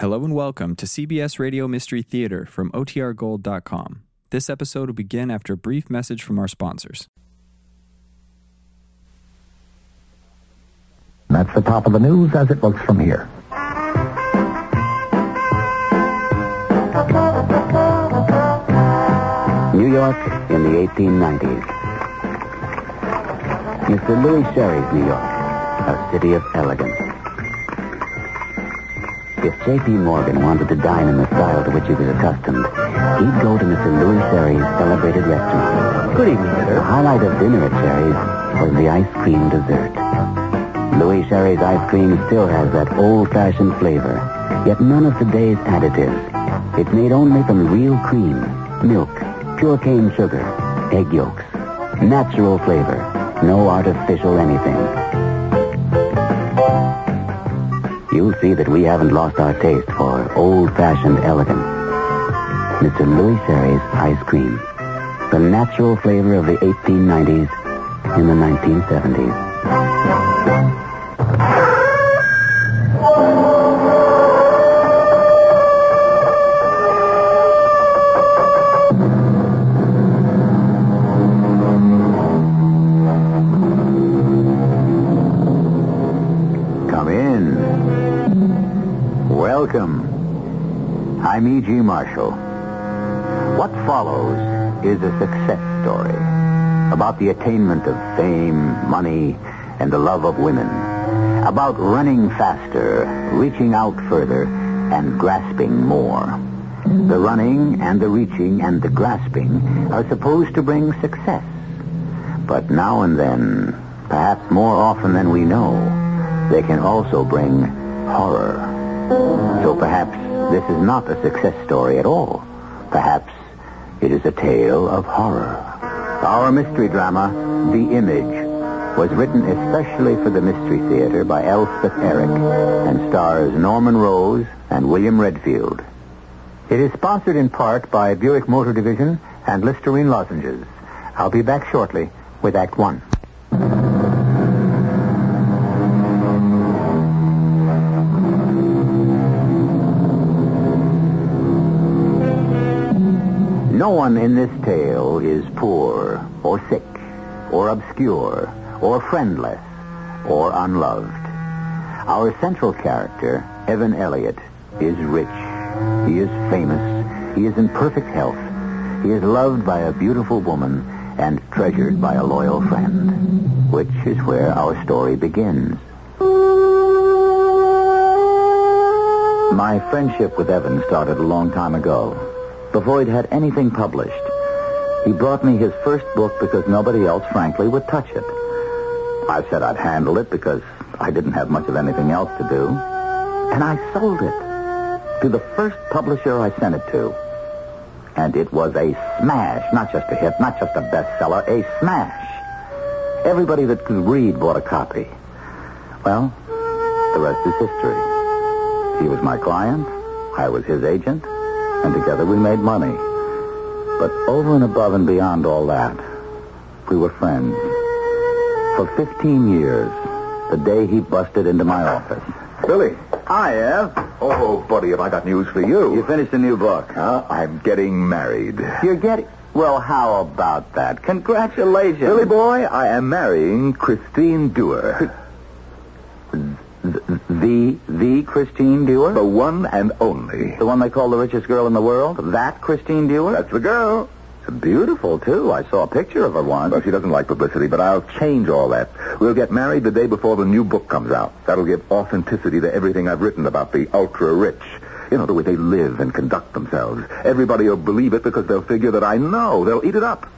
Hello and welcome to CBS Radio Mystery Theater from OTRGold.com. This episode will begin after a brief message from our sponsors. That's the top of the news as it looks from here. New York in the 1890s. Mr. Louis Sherry's New York, a city of elegance. If J.P. Morgan wanted to dine in the style to which he was accustomed, he'd go to Mr. Louis Sherry's celebrated restaurant. Good evening, sir. The highlight of dinner at Sherry's was the ice cream dessert. Louis Sherry's ice cream still has that old-fashioned flavor, yet none of today's additives. It's made only from real cream, milk, pure cane sugar, egg yolks, natural flavor, no artificial anything. You'll see that we haven't lost our taste for old-fashioned elegance. Mr. Louis Sherry's ice cream. The natural flavor of the 1890s in the 1970s. Welcome. I'm E.G. Marshall. What follows is a success story about the attainment of fame, money, and the love of women. About running faster, reaching out further, and grasping more. The running and the reaching and the grasping are supposed to bring success. But now and then, perhaps more often than we know, they can also bring horror. So perhaps this is not a success story at all. Perhaps it is a tale of horror. Our mystery drama, The Image, was written especially for the Mystery Theater by Elspeth Eric and stars Norman Rose and William Redfield. It is sponsored in part by Buick Motor Division and Listerine Lozenges. I'll be back shortly with Act One. No one in this tale is poor or sick or obscure or friendless or unloved. Our central character, Evan Elliott, is rich. He is famous. He is in perfect health. He is loved by a beautiful woman and treasured by a loyal friend, which is where our story begins. My friendship with Evan started a long time ago, before he'd had anything published. He brought me his first book because nobody else, frankly, would touch it. I said I'd handle it because I didn't have much of anything else to do. And I sold it to the first publisher I sent it to. And it was a smash, not just a hit, not just a bestseller, a smash. Everybody that could read bought a copy. Well, the rest is history. He was my client, I was his agent, and together we made money. But over and above and beyond all that, we were friends. For 15 years, the day he busted into my office. Billy. Hi, Ev. Oh, buddy, have I got news for you? You finished a new book. Huh? I'm getting married. You're getting... Well, how about that? Congratulations. Billy boy, I am marrying Christine Dewar. The, the Christine Dewar? The one and only. The one they call the richest girl in the world? That Christine Dewar? That's the girl. Beautiful, too. I saw a picture of her once. Well, she doesn't like publicity, but I'll change all that. We'll get married the day before the new book comes out. That'll give authenticity to everything I've written about the ultra-rich. You know, the way they live and conduct themselves. Everybody will believe it because they'll figure that I know. They'll eat it up.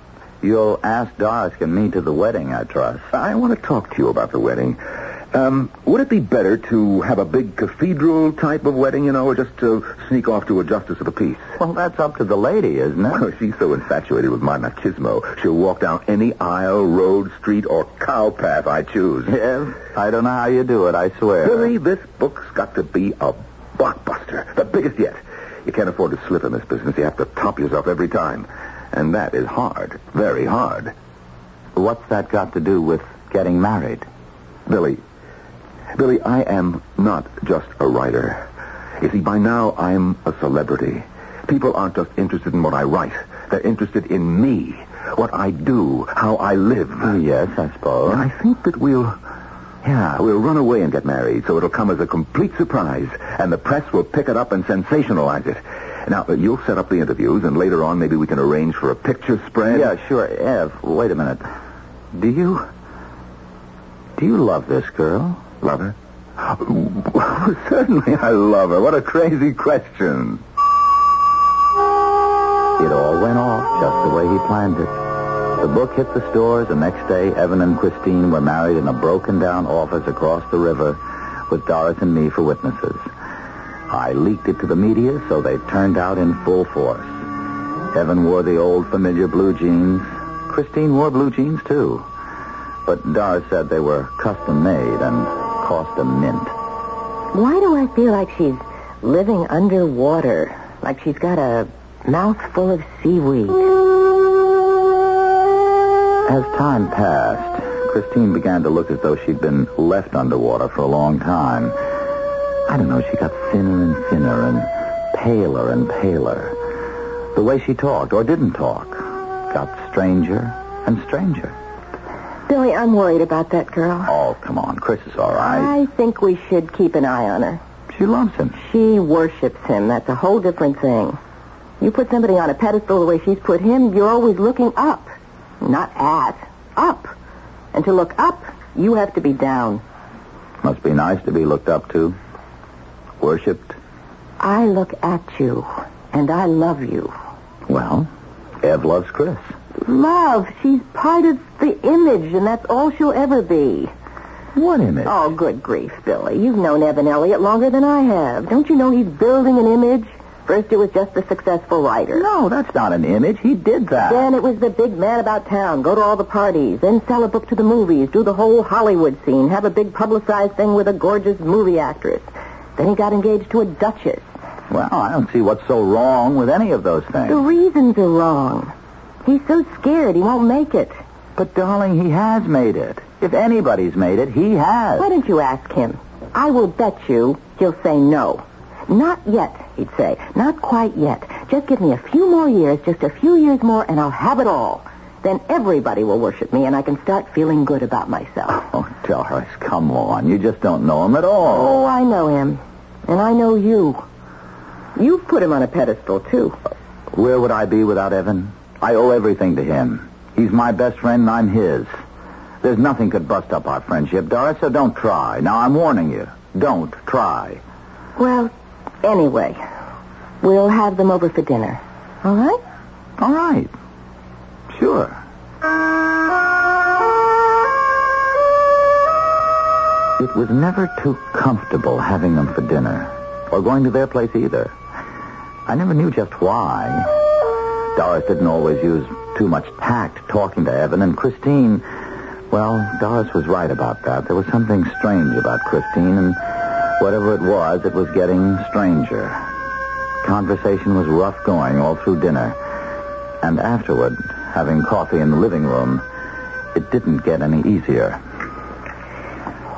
You'll ask Doris and me to the wedding, I trust. I want to talk to you about the wedding. Um, would it be better to have a big cathedral type of wedding, you know, or just to sneak off to a justice of the peace? Well, that's up to the lady, isn't it? Well, she's so infatuated with my machismo, she'll walk down any aisle, road, street, or cow path I choose. Yes. I don't know how you do it, I swear. Billy, this book's got to be a blockbuster, the biggest yet. You can't afford to slip in this business. You have to top yourself every time. And that is hard, very hard. What's that got to do with getting married? Billy, Billy, I am not just a writer. You see, by now I'm a celebrity. People aren't just interested in what I write. They're interested in me, what I do, how I live. Oh, Yes, I suppose. I think that we'll, yeah, we'll run away and get married, so it'll come as a complete surprise, and the press will pick it up and sensationalize it. Now, uh, you'll set up the interviews, and later on, maybe we can arrange for a picture spread. Yeah, sure. Ev, wait a minute. Do you... Do you love this girl? Love her? Certainly I love her. What a crazy question. It all went off just the way he planned it. The book hit the stores, The next day, Evan and Christine were married in a broken-down office across the river with Doris and me for witnesses. I leaked it to the media, so they turned out in full force. Evan wore the old familiar blue jeans. Christine wore blue jeans, too. But Doris said they were custom made and cost a mint. Why do I feel like she's living underwater? Like she's got a mouth full of seaweed? As time passed, Christine began to look as though she'd been left underwater for a long time. I don't know, she got thinner and thinner and paler and paler. The way she talked, or didn't talk, got stranger and stranger. Billy, I'm worried about that girl. Oh, come on. Chris is all right. I think we should keep an eye on her. She loves him. She worships him. That's a whole different thing. You put somebody on a pedestal the way she's put him, you're always looking up. Not at. Up. And to look up, you have to be down. Must be nice to be looked up to. Worshipped. I look at you, and I love you. Well, Ev loves Chris. Love. She's part of the image, and that's all she'll ever be. What image? Oh, good grief, Billy. You've known Evan Elliott longer than I have. Don't you know he's building an image? First it was just the successful writer. No, that's not an image. He did that. Then it was the big man about town, go to all the parties, then sell a book to the movies, do the whole Hollywood scene, have a big publicized thing with a gorgeous movie actress. Then he got engaged to a duchess. Well, I don't see what's so wrong with any of those things. The reasons are wrong. He's so scared he won't make it. But, darling, he has made it. If anybody's made it, he has. Why don't you ask him? I will bet you he'll say no. Not yet, he'd say. Not quite yet. Just give me a few more years, just a few years more, and I'll have it all. Then everybody will worship me, and I can start feeling good about myself. Oh, Doris, come on. You just don't know him at all. Oh, I know him. And I know you. You've put him on a pedestal, too. Where would I be without Evan? I owe everything to him. He's my best friend, and I'm his. There's nothing could bust up our friendship, Doris, so don't try. Now, I'm warning you. Don't try. Well, anyway, we'll have them over for dinner. All right? All right. Sure. It was never too comfortable having them for dinner, or going to their place either. I never knew just why. Doris didn't always use too much tact talking to Evan, and Christine, well, Doris was right about that. There was something strange about Christine, and whatever it was, it was getting stranger. Conversation was rough going all through dinner. And afterward, having coffee in the living room, it didn't get any easier.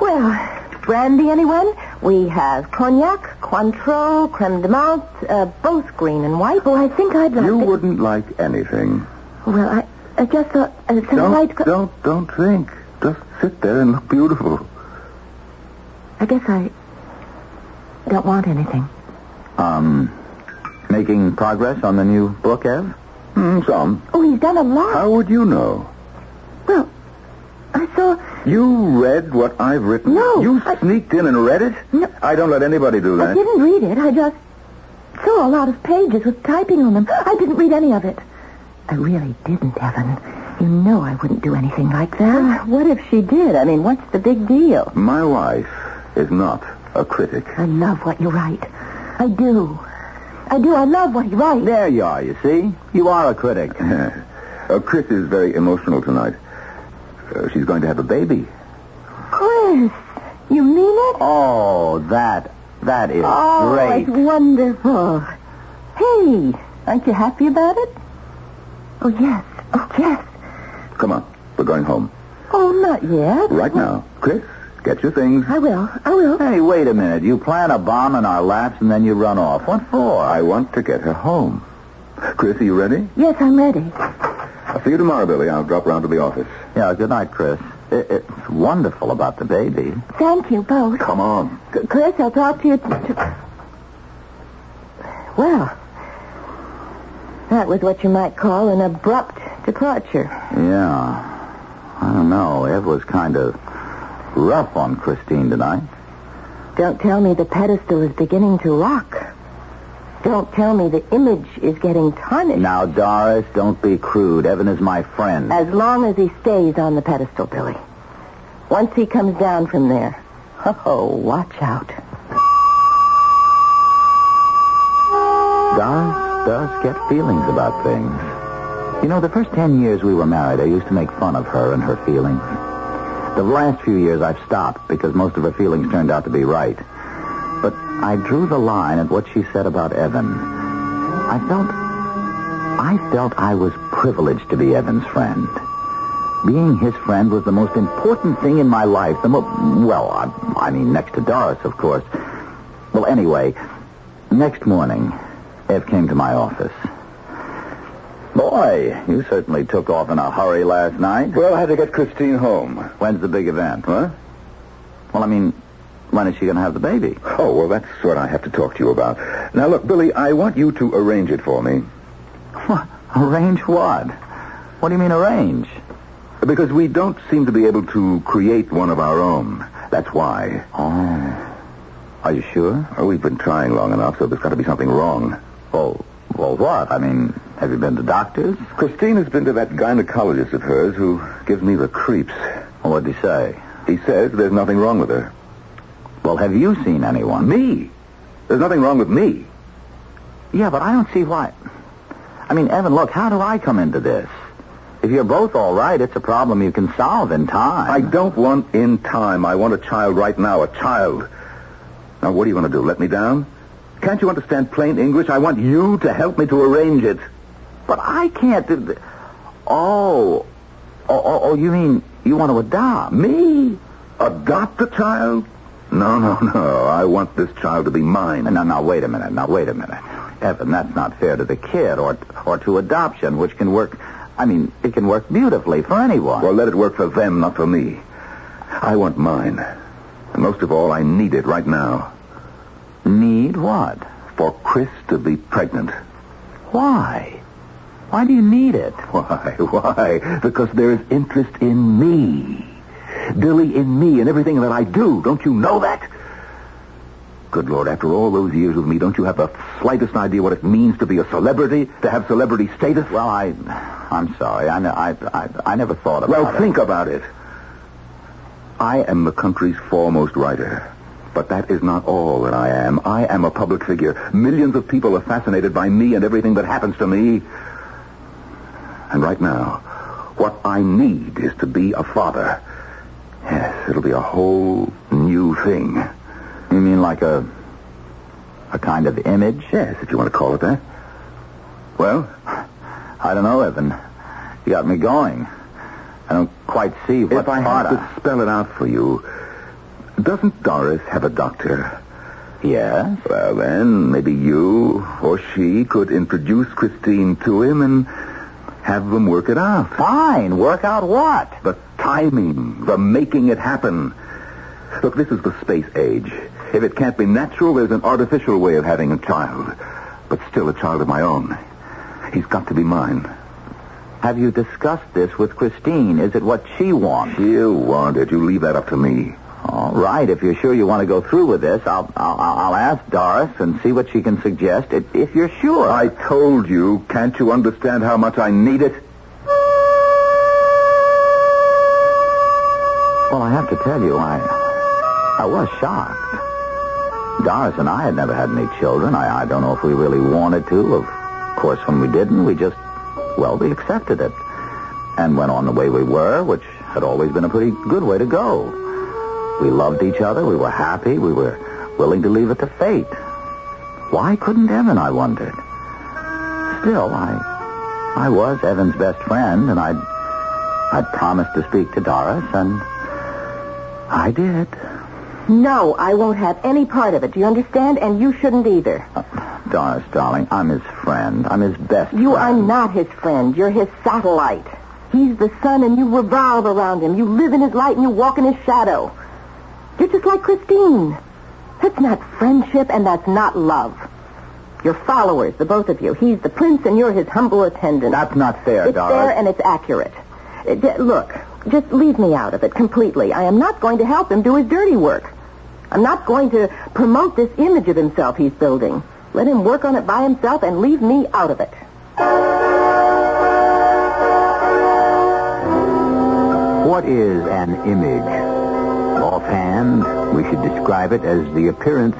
Well, brandy, anyone? We have cognac, Cointreau, creme de menthe, uh, both green and white. Oh, I think I'd like You it. wouldn't like anything. Well, I, I just thought uh, some Don't, white... co- don't, don't think. Just sit there and look beautiful. I guess I don't want anything. Um, making progress on the new book, Ev? Hmm, some. Oh, he's done a lot. How would you know? Well, I saw... You read what I've written? No, You I- sneaked in and read it? No. I don't let anybody do that. I didn't read it. I just saw a lot of pages with typing on them. I didn't read any of it. I really didn't, Evan. You know I wouldn't do anything like that. what if she did? I mean, what's the big deal? My wife is not a critic. I love what you write. I do. I do. I love what you write. There you are, you see? You are a critic. uh, Chris is very emotional tonight. Uh, she's going to have a baby. Chris, you mean it? Oh, that, that is oh, great. it's wonderful. Hey, aren't you happy about it? Oh, yes. Oh, yes. Come on. We're going home. Oh, not yet. Right now. Chris, Get your things. I will. I will. Hey, wait a minute. You plan a bomb in our laps and then you run off. What for? I want to get her home. Chris, are you ready? Yes, I'm ready. I'll see you tomorrow, Billy. I'll drop round to the office. Yeah, good night, Chris. It, it's wonderful about the baby. Thank you both. Come on. C- Chris, I'll talk to you. T- t- well, that was what you might call an abrupt departure. Yeah. I don't know. Ev was kind of rough on Christine tonight. Don't tell me the pedestal is beginning to rock. Don't tell me the image is getting tarnished. Now, Doris, don't be crude. Evan is my friend. As long as he stays on the pedestal, Billy. Once he comes down from there, oh, watch out. Doris does get feelings about things. You know, the first ten years we were married, I used to make fun of her and her feelings. The last few years I've stopped because most of her feelings turned out to be right. But I drew the line at what she said about Evan. I felt I felt I was privileged to be Evan's friend. Being his friend was the most important thing in my life. The mo- well, I, I mean, next to Doris, of course. Well, anyway, next morning, Ev came to my office. Boy, you certainly took off in a hurry last night. Well, I had to get Christine home. When's the big event? Huh? Well, I mean, when is she going to have the baby? Oh, well, that's what I have to talk to you about. Now, look, Billy, I want you to arrange it for me. What? Arrange what? What do you mean arrange? Because we don't seem to be able to create one of our own. That's why. Oh. Are you sure? Oh, we've been trying long enough, so there's got to be something wrong. Well, well, what? I mean, have you been to doctors? Christine has been to that gynecologist of hers who gives me the creeps. Well, what'd he say? He says there's nothing wrong with her. Well, have you seen anyone? Me? There's nothing wrong with me. Yeah, but I don't see why. I mean, Evan, look, how do I come into this? If you're both all right, it's a problem you can solve in time. I don't want in time. I want a child right now, a child. Now, what do you want to do? Let me down? Can't you understand plain English? I want you to help me to arrange it. But I can't do th- Oh. Oh, oh, oh, you mean you want to adopt? Me? Adopt a child? No, no, no. I want this child to be mine. No, now, wait a minute. Now, wait a minute. Evan, that's not fair to the kid or or to adoption, which can work. I mean, it can work beautifully for anyone. Well, let it work for them, not for me. I want mine. And most of all, I need it right now. need what? For Chris to be pregnant. Why? Why do you need it? Why? Why? Because there is interest in me. Billy, in me and everything that I do. Don't you know that? Good Lord, after all those years with me, don't you have the slightest idea what it means to be a celebrity? To have celebrity status? Well, I, I'm sorry. I, I, I, I never thought about Well, it. think about it. I am the country's foremost writer. But that is not all that I am. I am a public figure. Millions of people are fascinated by me and everything that happens to me. And right now, what I need is to be a father. Yes, it'll be a whole new thing. You mean like a, a kind of image? Yes, if you want to call it that. Well, I don't know, Evan. You got me going. I don't quite see what if I had to spell it out for you, doesn't Doris have a doctor? Yes. Well, then, maybe you or she could introduce Christine to him and have them work it out. Fine. Work out what? The timing, the making it happen. Look, this is the space age. If it can't be natural, there's an artificial way of having a child. But still a child of my own. He's got to be mine. Have you discussed this with Christine? Is it what she wants? You want it. You leave that up to me. All right. If you're sure you want to go through with this, I'll I'll, I'll ask Doris and see what she can suggest. If, if you're sure. I told you. Can't you understand how much I need it? Well, I have to tell you, I I was shocked. Doris and I had never had any children. I, I don't know if we really wanted to. Of course, when we didn't, we just, well, we accepted it and went on the way we were, which had always been a pretty good way to go. We loved each other. We were happy. We were willing to leave it to fate. Why couldn't Evan, I wondered. Still, I, I was Evan's best friend, and I'd, I'd promised to speak to Doris, and I did. No, I won't have any part of it. Do you understand? And you shouldn't either. Uh, Doris, darling, I'm his friend. I'm his best You are not his friend. You're his satellite. He's the sun and you revolve around him. You live in his light and you walk in his shadow. You're just like Christine. That's not friendship and that's not love. You're followers, the both of you. He's the prince and you're his humble attendant. That's not fair, It's Doris. fair and it's accurate. D- look, just leave me out of it completely. I am not going to help him do his dirty work. I'm not going to promote this image of himself he's building. Let him work on it by himself and leave me out of it. What is an image? Offhand, we should describe it as the appearance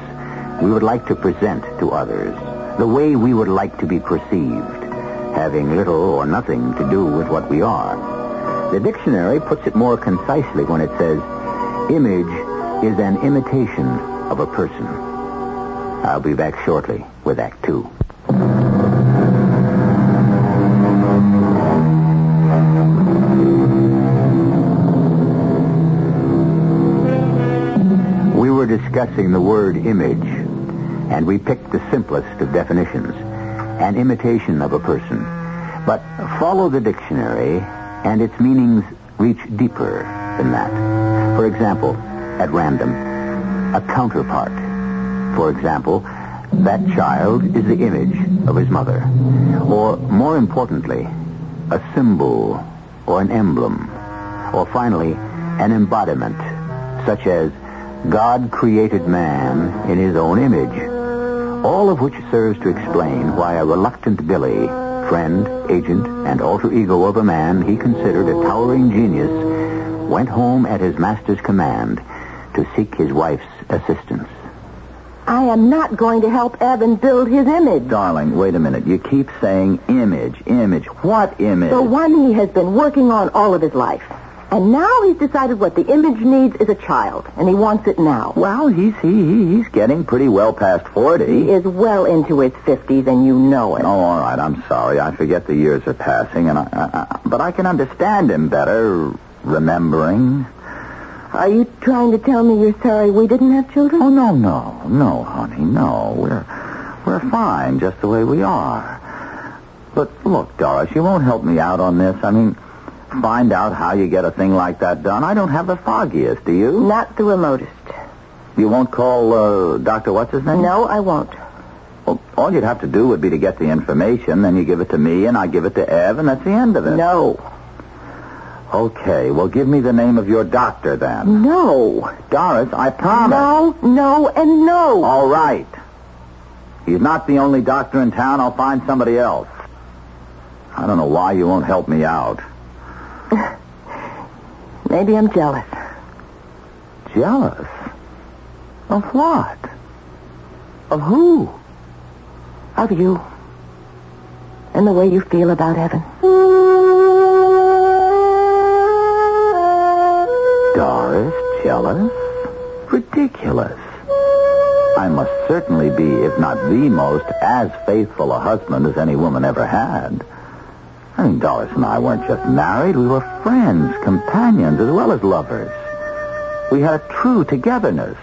we would like to present to others, the way we would like to be perceived, having little or nothing to do with what we are. The dictionary puts it more concisely when it says, image is an imitation of a person. I'll be back shortly with Act Two. We were discussing the word image, and we picked the simplest of definitions, an imitation of a person. But follow the dictionary, and its meanings reach deeper than that. For example, at random, a counterpart. For example, that child is the image of his mother. Or, more importantly, a symbol or an emblem. Or finally, an embodiment, such as God created man in his own image. All of which serves to explain why a reluctant Billy, friend, agent, and alter ego of a man he considered a towering genius, went home at his master's command to seek his wife's assistance. I am not going to help Evan build his image. Darling, wait a minute. You keep saying image, image. What image? The one he has been working on all of his life. And now he's decided what the image needs is a child, and he wants it now. Well, he's he, he he's getting pretty well past forty. He is well into his 50s, and you know it. Oh, all right. I'm sorry. I forget the years are passing, and I, I, I but I can understand him better, remembering. Are you trying to tell me you're sorry we didn't have children? Oh no, no, no, honey, no. We're we're fine just the way we are. But look, Doris, you won't help me out on this. I mean, find out how you get a thing like that done. I don't have the foggiest, do you? Not the remotest. You won't call uh, Doctor What's his name? No, I won't. Well, all you'd have to do would be to get the information, then you give it to me, and I give it to Ev, and that's the end of it. No. Okay, well, give me the name of your doctor then. No. Doris, I promise. No, no, and no. All right. He's not the only doctor in town. I'll find somebody else. I don't know why you won't help me out. Maybe I'm jealous. Jealous? Of what? Of who? Of you. And the way you feel about Evan. Doris, jealous? Ridiculous. I must certainly be, if not the most, as faithful a husband as any woman ever had. I mean, Doris and I weren't just married. We were friends, companions, as well as lovers. We had a true togetherness.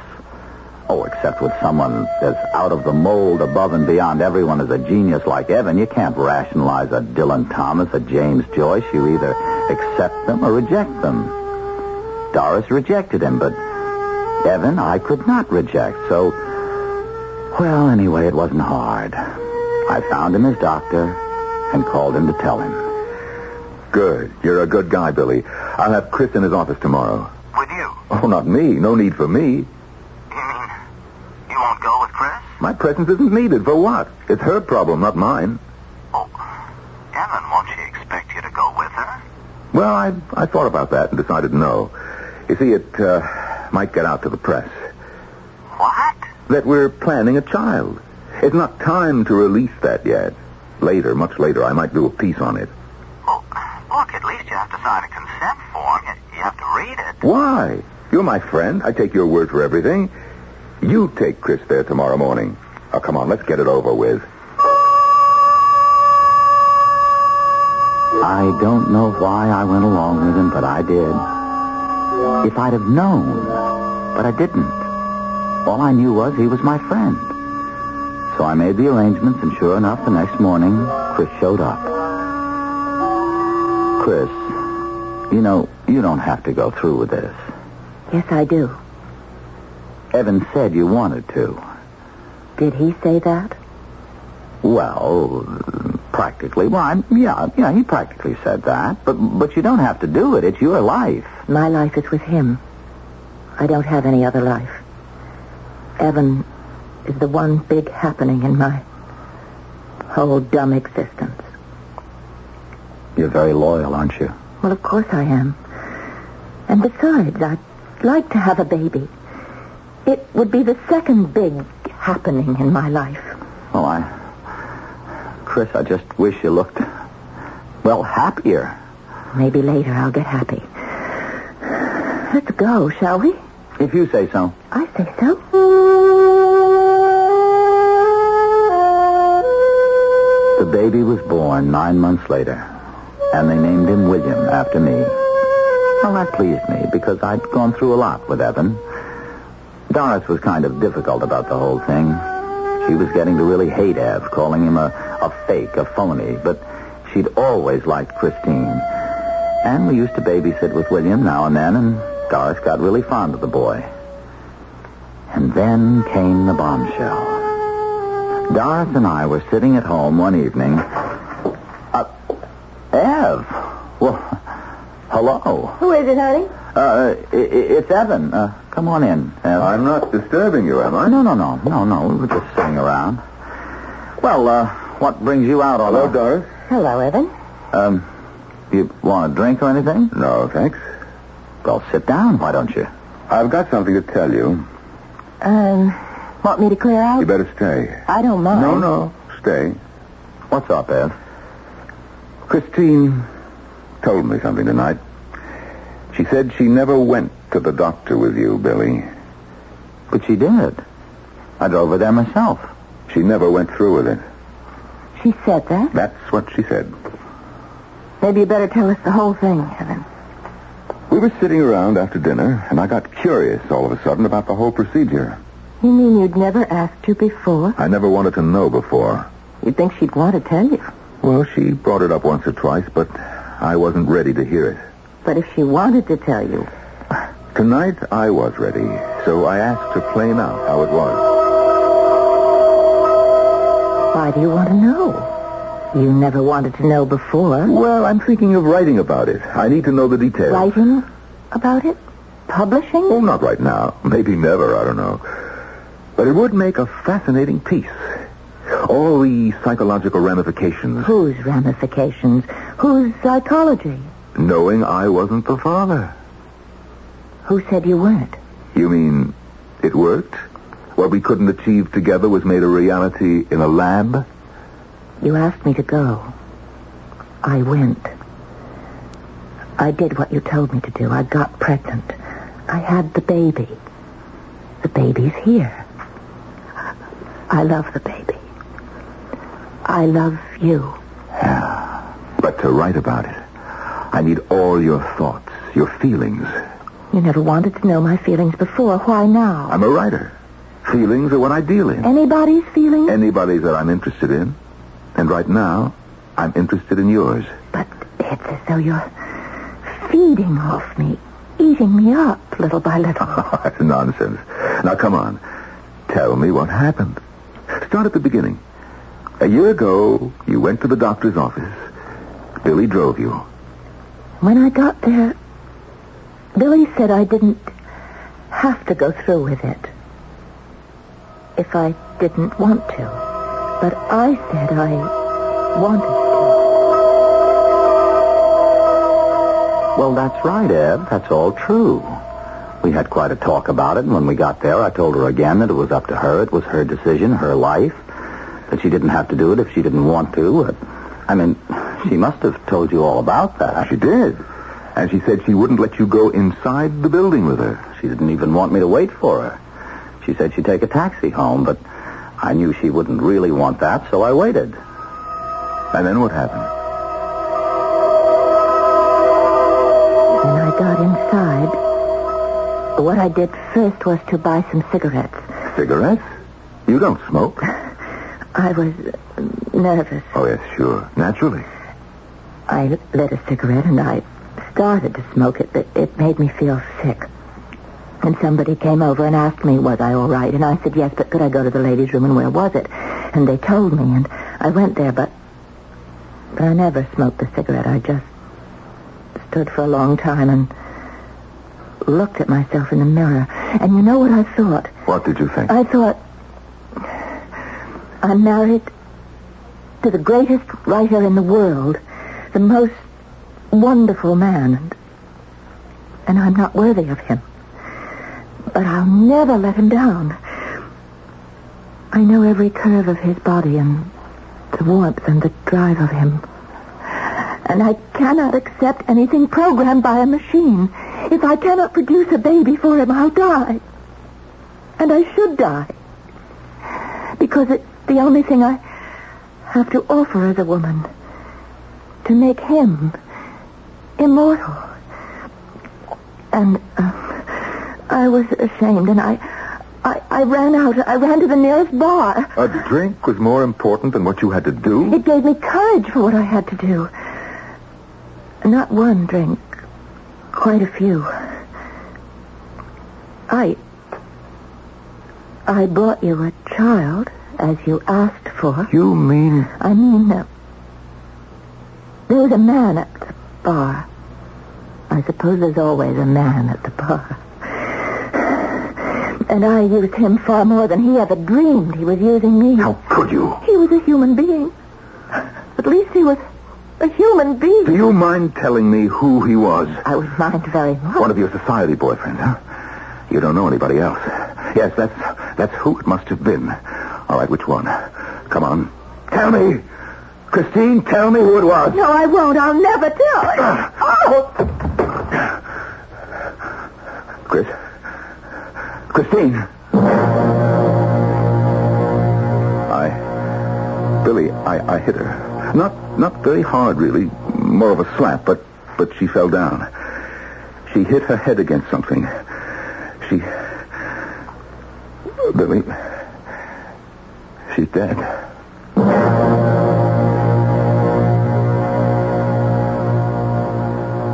Oh, except with someone as out of the mold, above and beyond everyone as a genius like Evan, you can't rationalize a Dylan Thomas, a James Joyce. You either accept them or reject them. Doris rejected him, but Evan I could not reject, so... Well, anyway, it wasn't hard. I found him his doctor and called him to tell him. Good. You're a good guy, Billy. I'll have Chris in his office tomorrow. With you? Oh, not me. No need for me. You mean you won't go with Chris? My presence isn't needed. For what? It's her problem, not mine. Oh, Evan, won't she expect you to go with her? Well, I, I thought about that and decided no. You see, it uh, might get out to the press What? that we're planning a child. It's not time to release that yet. Later, much later, I might do a piece on it. Well, look, at least you have to sign a consent form. You, you have to read it. Why? You're my friend. I take your word for everything. You take Chris there tomorrow morning. Oh, come on, let's get it over with. I don't know why I went along with him, but I did. If I'd have known, but I didn't. All I knew was he was my friend. So I made the arrangements, and sure enough, the next morning, Chris showed up. Chris, you know, you don't have to go through with this. Yes, I do. Evan said you wanted to. Did he say that? Well, practically. Well, I'm, yeah, yeah, he practically said that. But, but you don't have to do it. It's your life. My life is with him. I don't have any other life. Evan is the one big happening in my whole dumb existence. You're very loyal, aren't you? Well, of course I am. And besides, I'd like to have a baby. It would be the second big happening in my life. Well, I. Chris, I just wish you looked, well, happier. Maybe later I'll get happy. Let's go, shall we? If you say so. I say so. The baby was born nine months later, and they named him William after me. Well, that pleased me because I'd gone through a lot with Evan. Doris was kind of difficult about the whole thing. She was getting to really hate Ev, calling him a, a fake, a phony, but she'd always liked Christine. And we used to babysit with William now and then, and Doris got really fond of the boy. And then came the bombshell. Doris and I were sitting at home one evening. Uh, Ev! Well, hello. Who is it, honey? Uh, i- i- it's Evan. Uh, come on in. Ev. I'm not disturbing you, am I? No, no, no, no, no. We were just sitting around. Well, uh, what brings you out on Hello, a... Doris. Hello, Evan. Um, you want a drink or anything? No, thanks. Well, sit down, why don't you? I've got something to tell you. Um, want me to clear out? You better stay. I don't mind. No, no, stay. What's up, Ev? Christine told me something tonight. She said she never went to the doctor with you, Billy. But she did. I drove her there myself. She never went through with it. She said that. That's what she said. Maybe you better tell us the whole thing, Evan. We were sitting around after dinner, and I got curious all of a sudden about the whole procedure. You mean you'd never asked you before? I never wanted to know before. You'd think she'd want to tell you. Well, she brought it up once or twice, but I wasn't ready to hear it. But if she wanted to tell you, Tonight, I was ready, so I asked her plain out how it was. why do you want to know? You never wanted to know before. Well, I'm thinking of writing about it. I need to know the details. Writing about it? Publishing? Oh, not right now. Maybe never, I don't know. But it would make a fascinating piece. All the psychological ramifications. Whose ramifications? Whose psychology? Knowing I wasn't the father. Who said you weren't? You mean it worked? What we couldn't achieve together was made a reality in a lab? You asked me to go. I went. I did what you told me to do. I got pregnant. I had the baby. The baby's here. I love the baby. I love you. Yeah, but to write about it, I need all your thoughts, your feelings. You never wanted to know my feelings before. Why now? I'm a writer. Feelings are what I deal in. Anybody's feelings? Anybody's that I'm interested in. And right now, I'm interested in yours. But it's as though you're feeding off me, eating me up little by little. That's nonsense. Now, come on. Tell me what happened. Start at the beginning. A year ago, you went to the doctor's office. Billy drove you. When I got there, Billy said I didn't have to go through with it. If I didn't want to. But I said I wanted to. Well, that's right, Ev. That's all true. We had quite a talk about it, and when we got there, I told her again that it was up to her. It was her decision, her life. That she didn't have to do it if she didn't want to. But, I mean, she must have told you all about that. She did. And she said she wouldn't let you go inside the building with her. She didn't even want me to wait for her. She said she'd take a taxi home, but I knew she wouldn't really want that, so I waited. And then what happened? What I did first was to buy some cigarettes. Cigarettes? You don't smoke. I was nervous. Oh, yes, sure. Naturally. I lit a cigarette and I started to smoke it, but it made me feel sick. And somebody came over and asked me, was I all right? And I said yes, but could I go to the ladies' room and where was it? And they told me, and I went there, but, but I never smoked the cigarette. I just stood for a long time and looked at myself in the mirror. And you know what I thought? What did you think? I thought I'm married to the greatest writer in the world, the most wonderful man, and, and I'm not worthy of him. But I'll never let him down. I know every curve of his body and the warmth and the drive of him. And I cannot accept anything programmed by a machine. If I cannot produce a baby for him, I'll die. And I should die. Because it's the only thing I have to offer as a woman. To make him immortal. And uh, I was ashamed, and I, I, I ran out. I ran to the nearest bar. A drink was more important than what you had to do? It gave me courage for what I had to do. Not one drink, quite a few. I. I bought you a child, as you asked for. You mean... I mean, uh, there was a man at the bar. I suppose there's always a man at the bar. And I used him far more than he ever dreamed he was using me. How could you? He was a human being. At least he was a human being. Do you mind telling me who he was? I would mind very much. One of your society boyfriends, huh? You don't know anybody else. Yes, that's that's who it must have been. All right, which one? Come on. Tell me. Christine, tell me who it was. No, I won't. I'll never tell. Ah. Oh! Chris. Christine. I. Billy, I, I hit her. Not not very hard, really. More of a slap, but but she fell down. She hit her head against something. She. Billy. She's dead.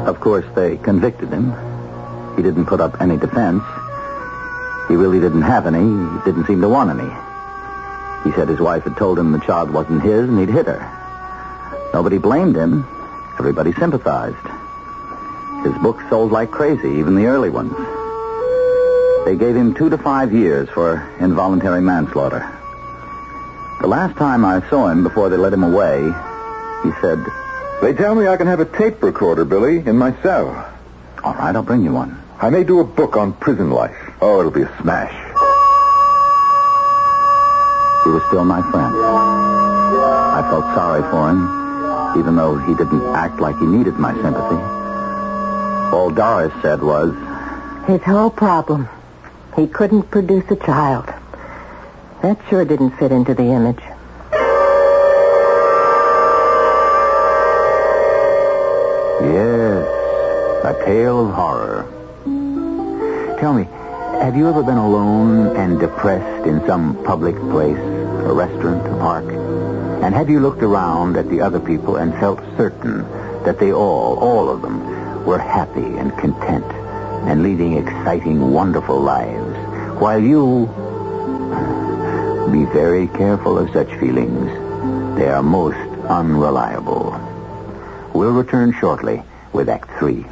Of course, they convicted him. He didn't put up any defense. He really didn't have any. He didn't seem to want any. He said his wife had told him the child wasn't his and he'd hit her. Nobody blamed him. Everybody sympathized. His books sold like crazy, even the early ones. They gave him two to five years for involuntary manslaughter. The last time I saw him before they let him away, he said, They tell me I can have a tape recorder, Billy, in my cell. All right, I'll bring you one. I may do a book on prison life. Oh, it'll be a smash. He was still my friend. I felt sorry for him, even though he didn't act like he needed my sympathy. All Doris said was, His whole problem. He couldn't produce a child. That sure didn't fit into the image. Yes, a tale of horror. Tell me, have you ever been alone and depressed in some public place, a restaurant, a park? And have you looked around at the other people and felt certain that they all, all of them, were happy and content and leading exciting, wonderful lives, while you... Be very careful of such feelings. They are most unreliable. We'll return shortly with Act Three.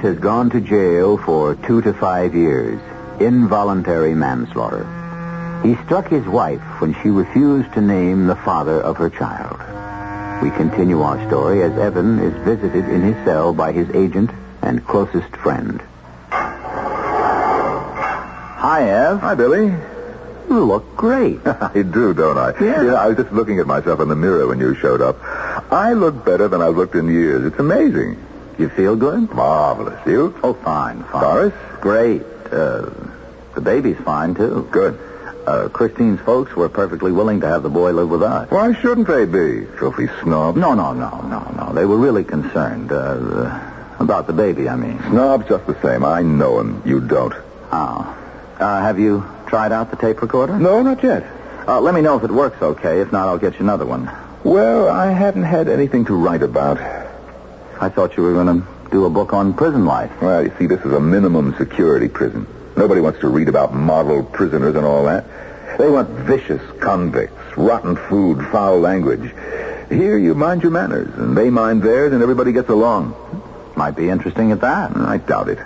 Has gone to jail for two to five years. Involuntary manslaughter. He struck his wife when she refused to name the father of her child. We continue our story as Evan is visited in his cell by his agent and closest friend. Hi, Ev. Hi, Billy. You look great. I do, don't I? Yeah. I was just looking at myself in the mirror when you showed up. I look better than I've looked in years. It's amazing. You feel good? Marvelous. You? Oh, fine, fine. Doris? Great. Uh, the baby's fine, too. Good. Uh, Uh, Christine's folks were perfectly willing to have the boy live with us. Why shouldn't they be? Filthy snobs. No, no, no, no, no. They were really concerned. Uh, about the baby, I mean. Snobs just the same. I know him. You don't. Oh. Uh, have you tried out the tape recorder? No, not yet. Uh, let me know if it works okay. If not, I'll get you another one. Well, I haven't had anything to write about. I thought you were going to do a book on prison life. Well, you see, this is a minimum security prison. Nobody wants to read about model prisoners and all that. They want vicious convicts, rotten food, foul language. Here you mind your manners, and they mind theirs, and everybody gets along. Might be interesting at that. I doubt it.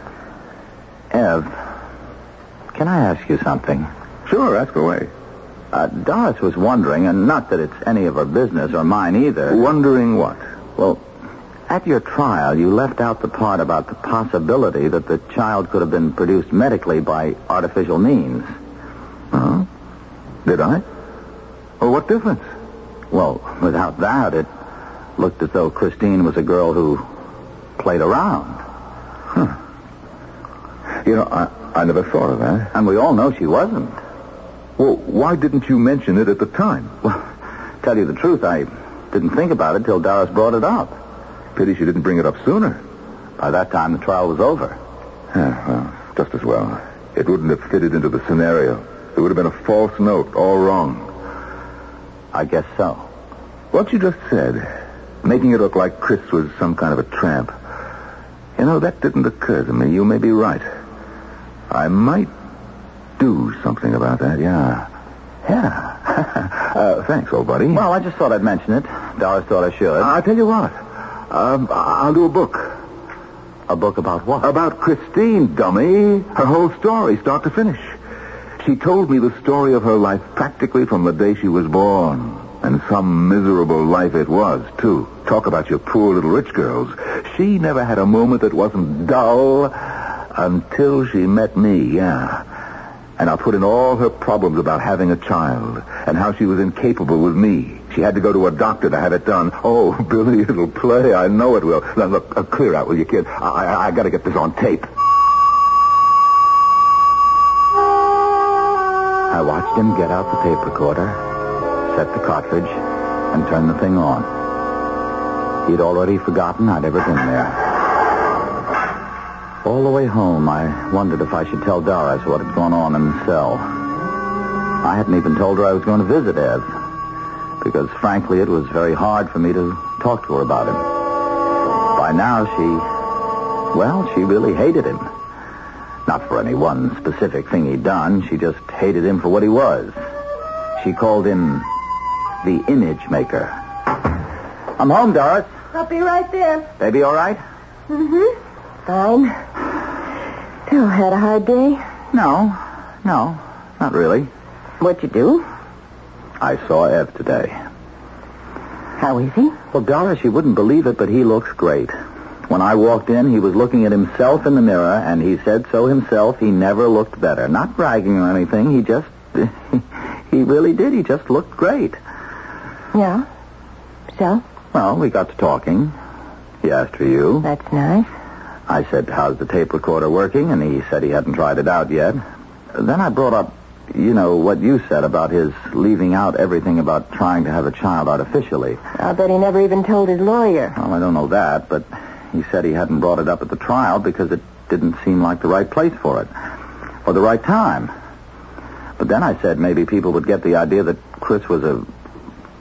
Ev, can I ask you something? Sure, ask away. Uh, Doris was wondering, and not that it's any of her business or mine either. Wondering what? Well, at your trial, you left out the part about the possibility that the child could have been produced medically by artificial means. Huh? Did I? Well, what difference? Well, without that, it looked as though Christine was a girl who played around. Huh. You know, I, I never thought of that. And we all know she wasn't. Well, why didn't you mention it at the time? Well, tell you the truth, I didn't think about it till Doris brought it up. Pity she didn't bring it up sooner. By that time, the trial was over. Yeah, well, just as well. It wouldn't have fitted into the scenario. It would have been a false note, all wrong. I guess so. What you just said, making it look like Chris was some kind of a tramp. You know, that didn't occur to me. You may be right. I might do something about that, yeah. Yeah. uh, thanks, old buddy. Well, I just thought I'd mention it. Doris thought I should. I'll tell you what. Um, I'll do a book. A book about what? About Christine, dummy. Her whole story, start to finish. She told me the story of her life practically from the day she was born. And some miserable life it was, too. Talk about your poor little rich girls. She never had a moment that wasn't dull until she met me, yeah. And I put in all her problems about having a child and how she was incapable with me. She had to go to a doctor to have it done. Oh, Billy, it'll play. I know it will. Now, look, uh, clear out, will you, kid? I, I, I got to get this on tape. I watched him get out the tape recorder, set the cartridge, and turn the thing on. He'd already forgotten I'd ever been there. All the way home, I wondered if I should tell Doris what had gone on in the cell. I hadn't even told her I was going to visit Ev, because frankly, it was very hard for me to talk to her about him. By now, she, well, she really hated him. Not for any one specific thing he'd done. She just hated him for what he was. She called him the image maker. I'm home, Doris. I'll be right there. Baby all right? Mm-hmm. Fine. Still had a hard day. No. No. Not really. What'd you do? I saw Ev today. How is he? Well, Doris, you wouldn't believe it, but he looks great. When I walked in, he was looking at himself in the mirror, and he said so himself. He never looked better. Not bragging or anything. He just, he really did. He just looked great. Yeah. So? Well, we got to talking. He asked for you. That's nice. I said, how's the tape recorder working? And he said he hadn't tried it out yet. Then I brought up, you know, what you said about his leaving out everything about trying to have a child artificially. I'll bet he never even told his lawyer. Well, I don't know that, but he said he hadn't brought it up at the trial because it didn't seem like the right place for it. Or the right time. But then I said maybe people would get the idea that Chris was a,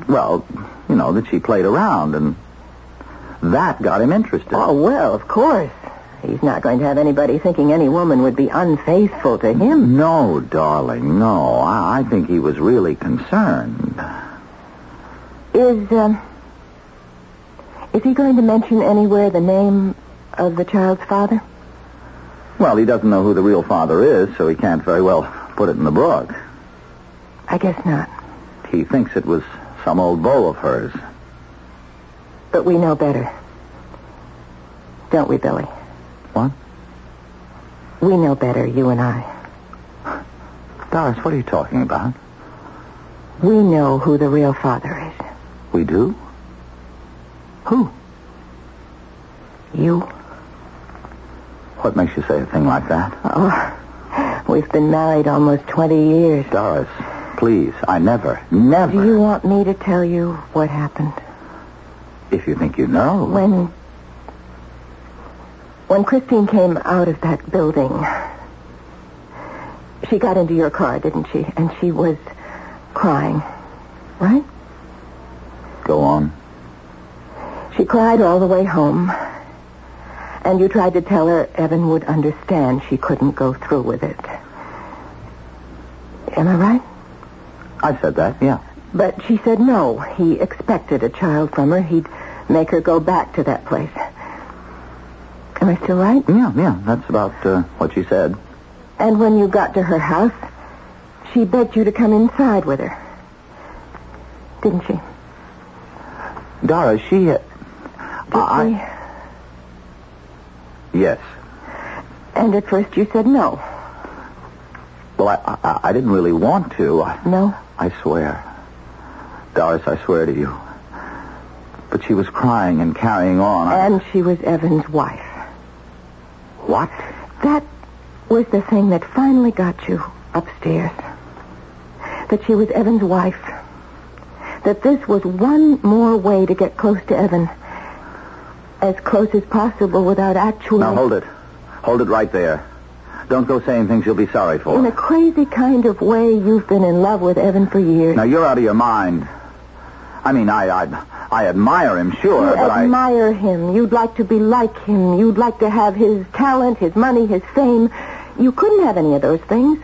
well, you know, that she played around, and that got him interested. Oh, well, of course. He's not going to have anybody thinking any woman would be unfaithful to him. No, darling, no. I, I think he was really concerned. Is, um, is he going to mention anywhere the name of the child's father? Well, he doesn't know who the real father is, so he can't very well put it in the book. I guess not. He thinks it was some old beau of hers. But we know better. Don't we, Billy? What? We know better, you and I. Doris, what are you talking about? We know who the real father is. We do? Who? You. What makes you say a thing like that? Oh, we've been married almost 20 years. Doris, Please, I never, never. Do you want me to tell you what happened? If you think you know. When. When Christine came out of that building, she got into your car, didn't she? And she was crying, right? Go on. She cried all the way home. And you tried to tell her Evan would understand she couldn't go through with it. Am I right? I said that, yeah. But she said no. He expected a child from her. He'd make her go back to that place. Am I still right? Yeah, yeah, that's about uh, what she said. And when you got to her house, she begged you to come inside with her. Didn't she? Doris, she... Uh, Did I... Yes. And at first you said no. Well, I, I, I didn't really want to. I, No? I swear. Doris, I swear to you. But she was crying and carrying on. I- And she was Evan's wife. What? That was the thing that finally got you upstairs. That she was Evan's wife. That this was one more way to get close to Evan. As close as possible without actually... Now, hold it. Hold it right there. Don't go saying things you'll be sorry for. In a crazy kind of way, you've been in love with Evan for years. Now, you're out of your mind. I mean, I, I, I admire him, sure, you but I... admire him. You'd like to be like him. You'd like to have his talent, his money, his fame. You couldn't have any of those things.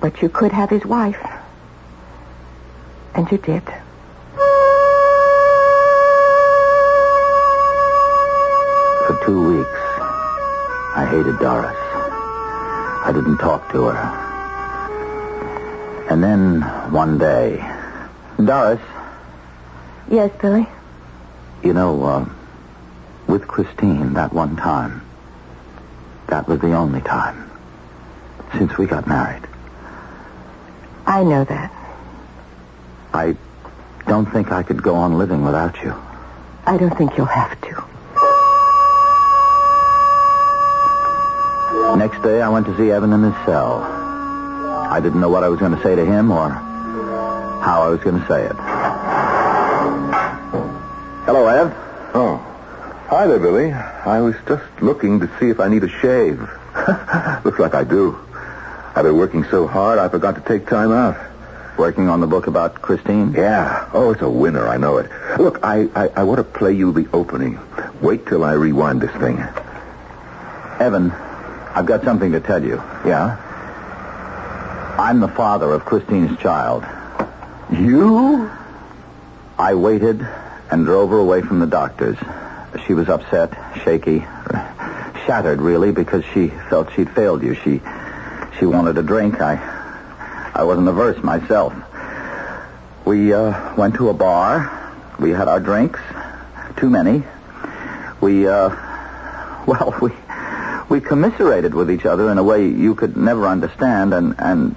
But you could have his wife. And you did. For two weeks, I hated Doris. I didn't talk to her. And then, one day... Doris, Yes, Billy? you know, uh, with Christine, that one time, that was the only time since we got married. I know that. I don't think I could go on living without you. I don't think you'll have to. Next day, I went to see Evan in his cell. I didn't know what I was going to say to him or how I was going to say it. Hello, Ev. Oh. Hi there, Billy. I was just looking to see if I need a shave. Looks like I do. I've been working so hard, I forgot to take time out. Working on the book about Christine? Yeah. Oh, it's a winner. I know it. Look, I, I, I want to play you the opening. Wait till I rewind this thing. Evan, I've got something to tell you. Yeah? I'm the father of Christine's child. You? I waited and drove her away from the doctors. She was upset, shaky, shattered really because she felt she'd failed you. She she wanted a drink. I I wasn't averse myself. We uh, went to a bar. We had our drinks. Too many. We uh well, we we commiserated with each other in a way you could never understand and and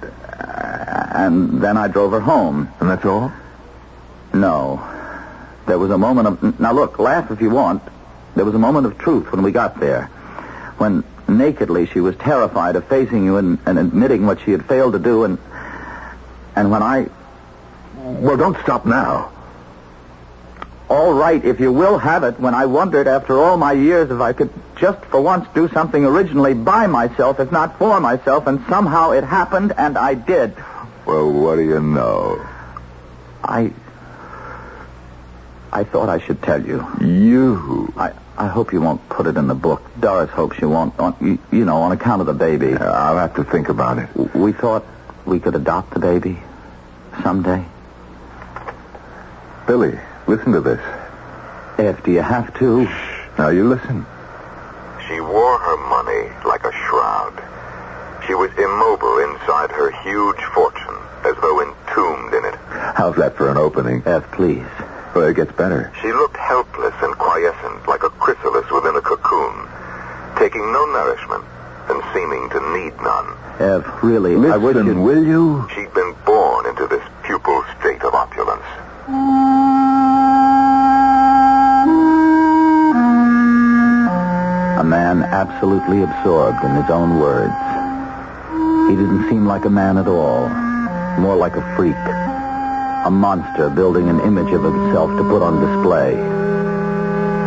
and then I drove her home. And that's all? No. There was a moment of. Now, look, laugh if you want. There was a moment of truth when we got there. When nakedly she was terrified of facing you and, and admitting what she had failed to do, and. And when I. Well, don't stop now. All right, if you will have it, when I wondered after all my years if I could just for once do something originally by myself, if not for myself, and somehow it happened, and I did. Well, what do you know? I. I thought I should tell you. You. I, I hope you won't put it in the book. Doris hopes you won't, on, you, you know, on account of the baby. I'll have to think about it. We thought we could adopt the baby someday. Billy, listen to this. If do you have to? Now you listen. She wore her money like a shroud. She was immobile inside her huge fortune, as though entombed in it. How's that for an opening? Ev, please. Well, it gets better. She looked helpless and quiescent, like a chrysalis within a cocoon, taking no nourishment and seeming to need none. Ev, really, I wish Listen, you'd... will you? She'd been born into this pupil state of opulence. A man absolutely absorbed in his own words. He didn't seem like a man at all. More like a freak. A monster building an image of himself to put on display.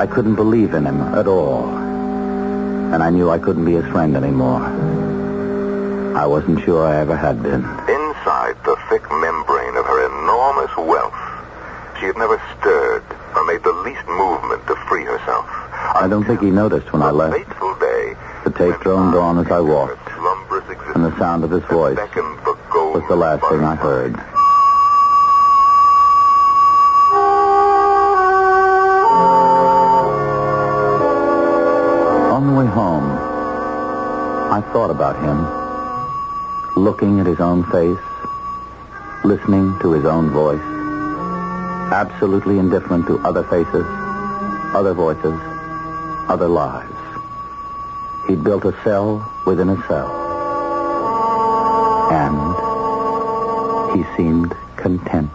I couldn't believe in him at all. And I knew I couldn't be his friend anymore. I wasn't sure I ever had been. Inside the thick membrane of her enormous wealth, she had never stirred or made the least movement to free herself. I don't think he noticed when I left. fateful day. The tape droned on as I walked, Her slumberous existence and the sound of his voice beckoned for gold was the last thing I heard. On the way home, I thought about him, looking at his own face, listening to his own voice, absolutely indifferent to other faces, other voices, other lives. He'd built a cell within a cell. And he seemed content.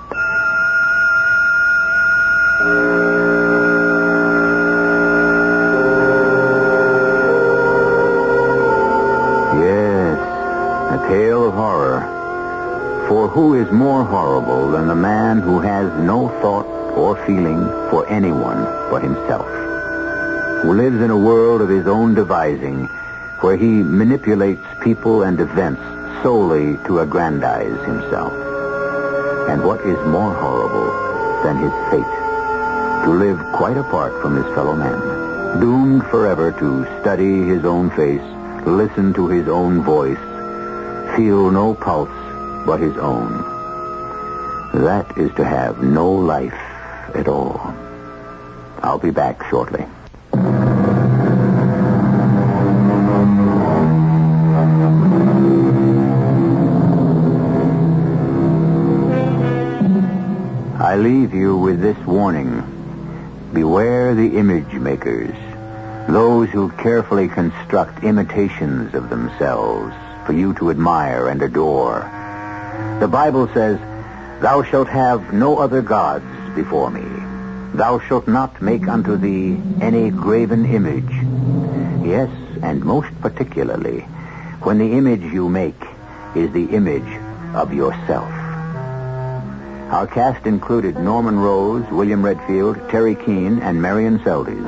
Yes, a tale of horror. For who is more horrible than the man who has no thought or feeling for anyone but himself? Who lives in a world of his own devising, where he manipulates people and events solely to aggrandize himself. And what is more horrible than his fate? To live quite apart from his fellow men, doomed forever to study his own face, listen to his own voice, feel no pulse but his own. That is to have no life at all. I'll be back shortly. Leave you with this warning. Beware the image makers, those who carefully construct imitations of themselves for you to admire and adore. The Bible says, Thou shalt have no other gods before me. Thou shalt not make unto thee any graven image. Yes, and most particularly, when the image you make is the image of yourself. Our cast included Norman Rose, William Redfield, Teri Keane, and Marian Seldes.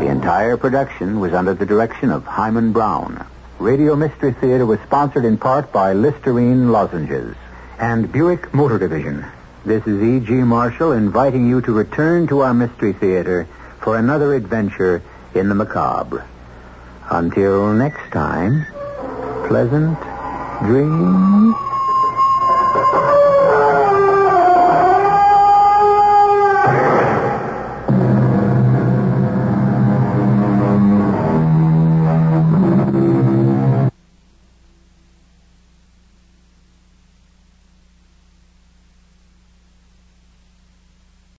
The entire production was under the direction of Himan Brown. Radio Mystery Theater was sponsored in part by Listerine Lozenges and Buick Motor Division. This is E.G. Marshall inviting you to return to our Mystery Theater for another adventure in the macabre. Until next time, pleasant dreams.